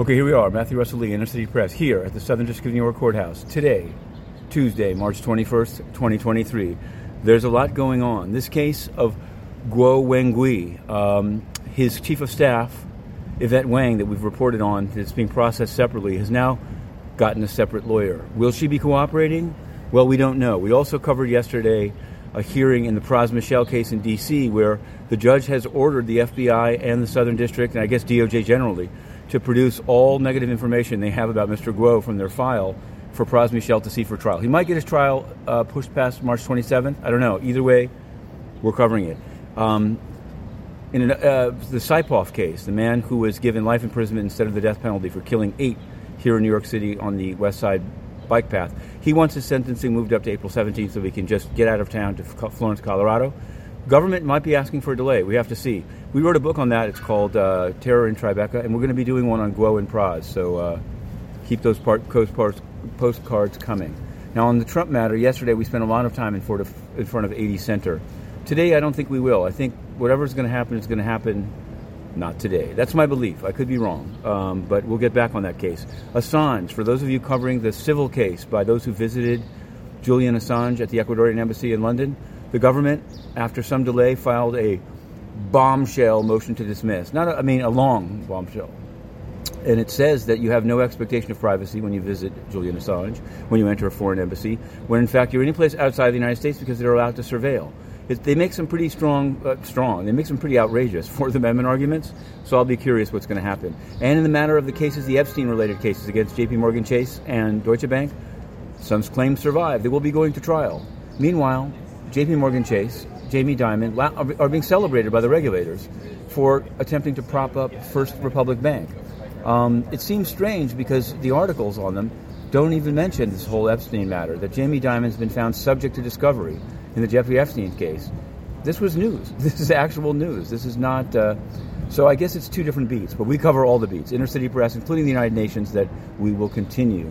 Okay, here we are, Matthew Russell Lee, Inner City Press, here at the Southern District of New York Courthouse. Today, Tuesday, March 21st, 2023. There's a lot going on. This case of Guo Wengui, um, his chief of staff, Yvette Wang, that we've reported on, that's being processed separately, has now gotten a separate lawyer. Will she be cooperating? Well, we don't know. We also covered yesterday a hearing in the Pras Michel case in D.C., where the judge has ordered the FBI and the Southern District, and I guess DOJ generally, to produce all negative information they have about Mr. Guo from their file for Pras Michel to see for trial. He might get his trial uh, pushed past March 27th. I don't know. Either way, we're covering it. Um, in an, uh, the Saipov case, the man who was given life imprisonment instead of the death penalty for killing eight here in New York City on the West Side bike path, he wants his sentencing moved up to April 17th so he can just get out of town to Florence, Colorado. Government might be asking for a delay. We have to see. We wrote a book on that. It's called uh, Terror in Tribeca, and we're going to be doing one on Guo and Pras. So uh, keep those part, postcards, postcards coming. Now, on the Trump matter, yesterday we spent a lot of time in front of, in front of 80 Center. Today, I don't think we will. I think whatever's going to happen is going to happen not today. That's my belief. I could be wrong, um, but we'll get back on that case. Assange, for those of you covering the civil case by those who visited Julian Assange at the Ecuadorian embassy in London, the government, after some delay, filed a bombshell motion to dismiss. Not, a, I mean, a long bombshell. And it says that you have no expectation of privacy when you visit Julian Assange, when you enter a foreign embassy, when in fact you're any place outside the United States because they're allowed to surveil. It, they make some pretty strong, uh, strong. They make some pretty outrageous Fourth Amendment arguments. So I'll be curious what's going to happen. And in the matter of the cases, the Epstein-related cases against J.P. Morgan Chase and Deutsche Bank, some claims survive. They will be going to trial. Meanwhile, J.P. Morgan Chase Jamie Dimon are being celebrated by the regulators for attempting to prop up First Republic Bank. Um, it seems strange because the articles on them don't even mention this whole Epstein matter, that Jamie Dimon's been found subject to discovery in the Jeffrey Epstein case. This was news. This is actual news. This is not. Uh, so I guess it's two different beats, but we cover all the beats, Inner City Press, including the United Nations, that we will continue